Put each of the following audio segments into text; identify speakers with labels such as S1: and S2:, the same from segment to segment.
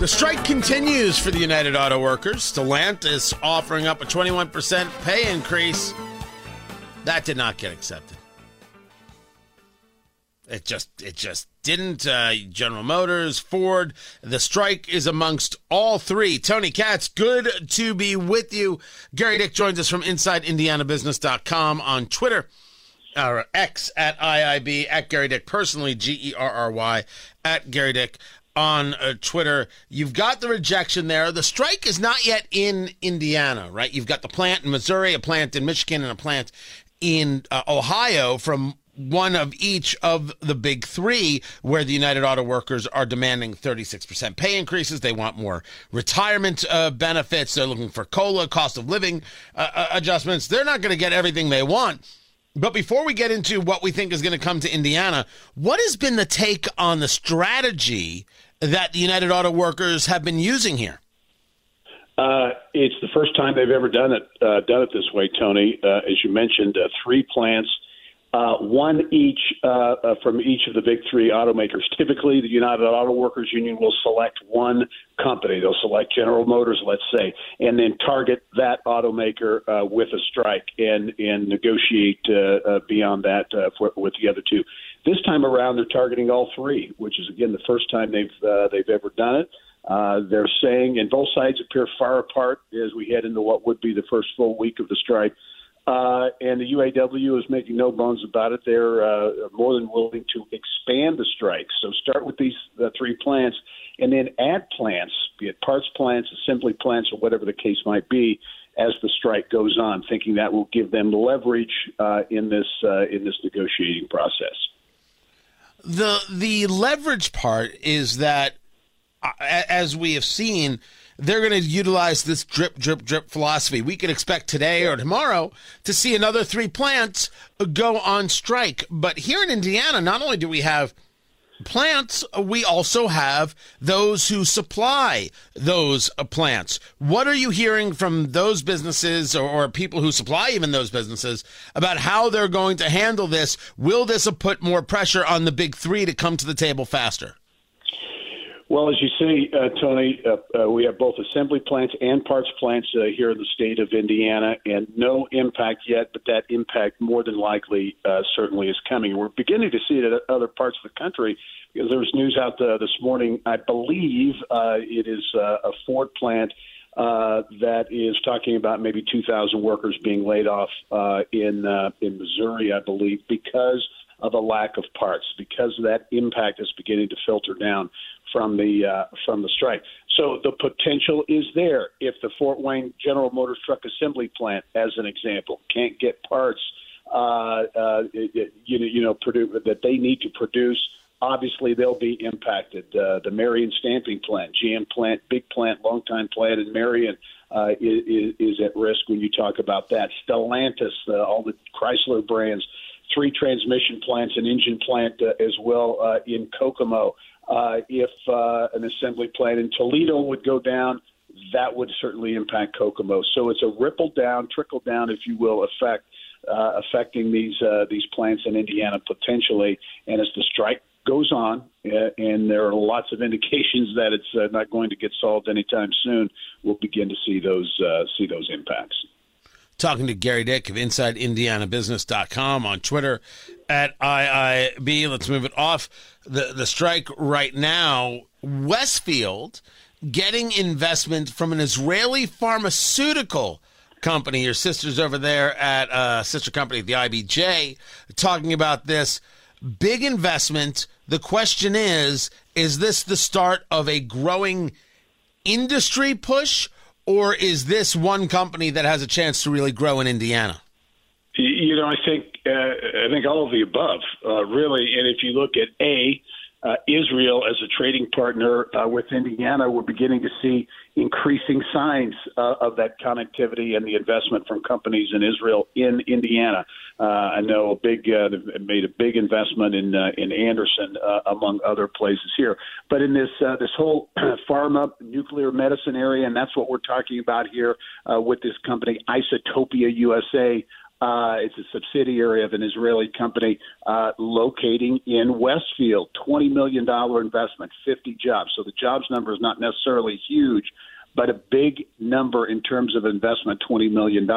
S1: The strike continues for the United Auto Workers. Stellantis offering up a 21% pay increase. That did not get accepted. It just it just didn't. Uh, General Motors, Ford, the strike is amongst all three. Tony Katz, good to be with you. Gerry Dick joins us from InsideIndianaBusiness.com on Twitter, or X at IIB, at Gerry Dick personally, G E R R Y, at Gerry Dick on uh, Twitter. You've got the rejection there. The strike is not yet in Indiana, right? You've got the plant in Missouri, a plant in Michigan, and a plant in uh, Ohio from one of each of the big three where the United Auto Workers are demanding 36% pay increases. They want more retirement uh, benefits. They're looking for COLA, cost of living uh, uh adjustments. They're not going to get everything they want. But before we get into what we think is going to come to Indiana, what has been the take on the strategy that the United Auto Workers have been using here?
S2: Uh, it's the first time they've ever done it uh, done it this way, Tony. Uh, as you mentioned, uh, three plants, uh, one each uh, from each of the big three automakers. Typically, the United Auto Workers Union will select one company. They'll select General Motors, let's say, and then target that automaker uh, with a strike and and negotiate beyond that for, with the other two. This time around, they're targeting all three, which is again the first time they've uh, they've ever done it. Uh, they're saying, and both sides appear far apart as we head into what would be the first full week of the strike. Uh, and the UAW is making no bones about it. They're uh, more than willing to expand the strike. So start with these three plants, and then add plants, be it parts plants, assembly plants, or whatever the case might be, as the strike goes on, thinking that will give them leverage uh, in this uh, in this negotiating process.
S1: The the leverage part is that, uh, as we have seen, they're going to utilize this drip, drip, drip philosophy. We can expect today or tomorrow to see another three plants go on strike. But here in Indiana, not only do we have plants, we also have those who supply those plants. What are you hearing from those businesses or, or, people who supply even those businesses about how they're going to handle this? Will this put more pressure on the big three to come to the table faster?
S2: Well, as you say, uh, Tony, uh, uh, we have both assembly plants and parts plants uh, here in the state of Indiana, and no impact yet, but that impact more than likely uh, certainly is coming. We're beginning to see it at other parts of the country because there was news out uh, this morning. I believe it is a Ford plant that is talking about maybe 2,000 workers being laid off in in Missouri, I believe, because of a lack of parts because that impact is beginning to filter down from the uh, from the strike. So the potential is there if the Fort Wayne General Motors truck assembly plant, as an example, can't get parts uh, uh, you, you know produ- that they need to produce. Obviously, they'll be impacted. Uh, the Marion stamping plant, GM plant, big plant, long time plant in Marion. Uh, is, is at risk when you talk about that. Stellantis, uh, all the Chrysler brands, three transmission plants, an engine plant uh, as well uh, in Kokomo uh, if uh, an assembly plant in Toledo would go down, that would certainly impact Kokomo. So it's a ripple down, trickle down, if you will, effect uh, affecting these uh, these plants in Indiana potentially. And as the strike goes on, uh, and there are lots of indications that it's uh, not going to get solved anytime soon, we'll begin to see those uh, see those impacts
S1: talking to Gerry Dick of InsideIndianaBusiness.com on Twitter at IIB. Let's move it off the, the strike right now. Westfield getting investment from an Israeli pharmaceutical company. Your sister's over there at uh, sister company, the IBJ, talking about this big investment. The question is is this the start of a growing industry push? Or is this one company that has a chance to really grow in Indiana?
S2: You know, I think uh, I think all of the above, uh, really. And if you look at a uh, Israel as a trading partner uh, with Indiana, we're beginning to see increasing signs uh, of that connectivity and the investment from companies in Israel in Indiana. Uh, I know a big uh, made a big investment in uh, in Anderson, among other places here. But in this this whole pharma nuclear medicine area, and that's what we're talking about here with this company, Isotopia USA. Uh, it's a subsidiary of an Israeli company uh, locating in Westfield. $20 million investment, 50 jobs. So the jobs number is not necessarily huge, but a big number in terms of investment $20 million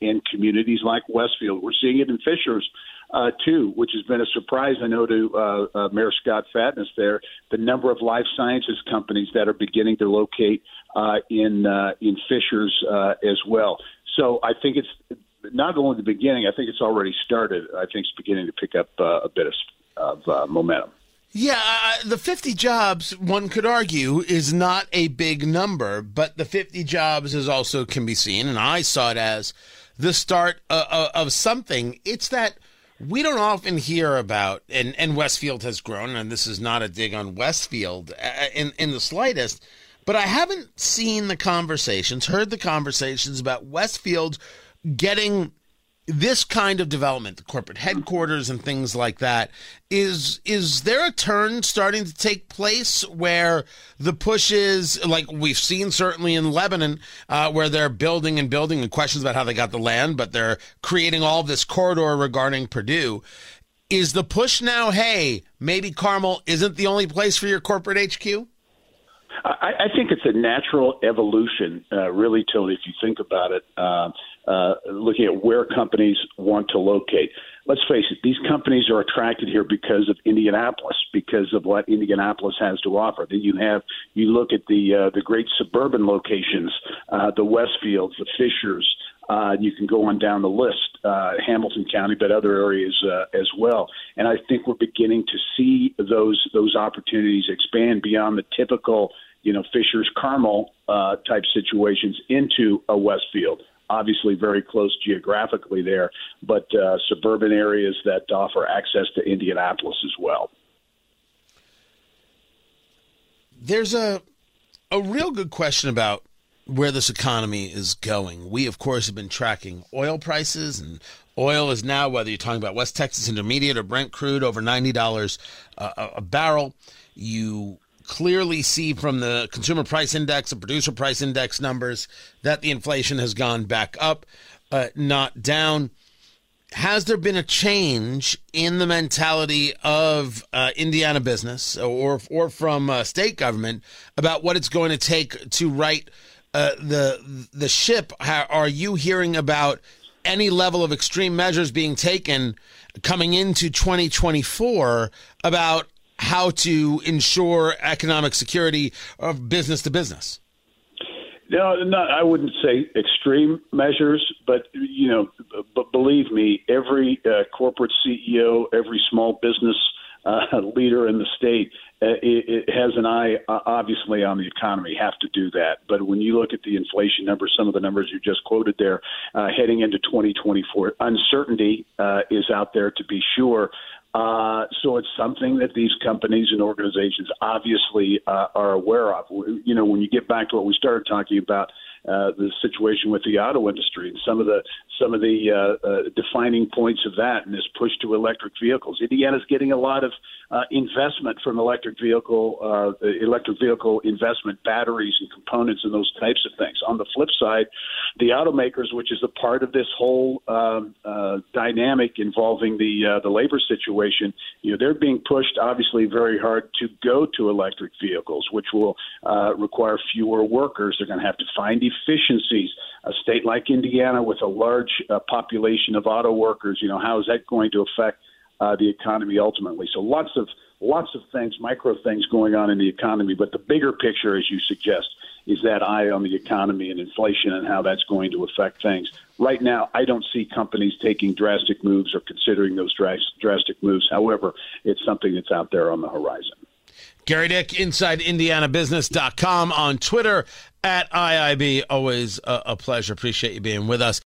S2: in communities like Westfield. We're seeing it in Fishers. Uh, too, which has been a surprise, I know, to uh, uh, Mayor Scott Fadness there. The number of life sciences companies that are beginning to locate uh, in uh, in Fishers uh, as well. So I think it's not only the beginning. I think it's already started. I think it's beginning to pick up uh, a bit of, of uh, momentum.
S1: Yeah, uh, the 50 jobs, one could argue, is not a big number, but the 50 jobs is also can be seen, and I saw it as the start of, uh, uh, of something. It's that we don't often hear about, and, and Westfield has grown, and this is not a dig on Westfield uh, in, in the slightest, but I haven't seen the conversations, heard the conversations about Westfield getting this kind of development, the corporate headquarters and things like that, is is there a turn starting to take place where the push is like we've seen certainly in Lebanon, uh, where they're building and building and questions about how they got the land, but they're creating all this corridor regarding Purdue. Is the push now, hey, maybe Carmel isn't the only place for your corporate HQ?
S2: I, I think it's a natural evolution, uh, really, Tony, if you think about it. Uh, uh, looking at where companies want to locate. Let's face it; these companies are attracted here because of Indianapolis, because of what Indianapolis has to offer. Then you have you look at the uh, the great suburban locations, uh, the Westfields, the Fishers. Uh, you can go on down the list, uh, Hamilton County, but other areas uh, as well. And I think we're beginning to see those those opportunities expand beyond the typical, you know, Fishers Carmel uh, type situations into a Westfield obviously very close geographically there, but uh, suburban areas that offer access to Indianapolis as well.
S1: There's a a real good question about where this economy is going. We, of course, have been tracking oil prices, and oil is now, whether you're talking about West Texas Intermediate or Brent crude, over $90 a, a barrel. You clearly see from the consumer price index and producer price index numbers that the inflation has gone back up, uh, not down. Has there been a change in the mentality of uh, Indiana business or or from uh, state government about what it's going to take to right uh, the the ship? How, are you hearing about any level of extreme measures being taken coming into 2024 about how to ensure economic security of business to business?
S2: No, not, I wouldn't say extreme measures, but you know, but believe me, every uh, corporate CEO, every small business uh, leader in the state uh, it, it has an eye, uh, obviously, on the economy. Have to do that. But when you look at the inflation numbers, some of the numbers you just quoted there, uh, heading into 2024, uncertainty uh, is out there to be sure. Uh, so it's something that these companies and organizations obviously uh, are aware of. You know, when you get back to what we started talking about, uh, the situation with the auto industry and some of the some of the uh, uh, defining points of that and this push to electric vehicles. Indiana's getting a lot of uh, investment from electric vehicle uh, electric vehicle investment, batteries and components and those types of things. On the flip side, the automakers, which is a part of this whole um, uh, dynamic involving the uh, the labor situation, you know, they're being pushed obviously very hard to go to electric vehicles, which will uh, require fewer workers. They're going to have to find efficiencies. A state like Indiana with a large uh, population of auto workers, you know, how is that going to affect uh, the economy ultimately? So lots of lots of things, micro things going on in the economy, but the bigger picture, as you suggest, is that eye on the economy and inflation and how that's going to affect things. Right now, I don't see companies taking drastic moves or considering those drastic moves. However, it's something that's out there on the horizon.
S1: Gerry Dick, InsideIndianaBusiness.com on Twitter at IIB. Always a, a pleasure. Appreciate you being with us.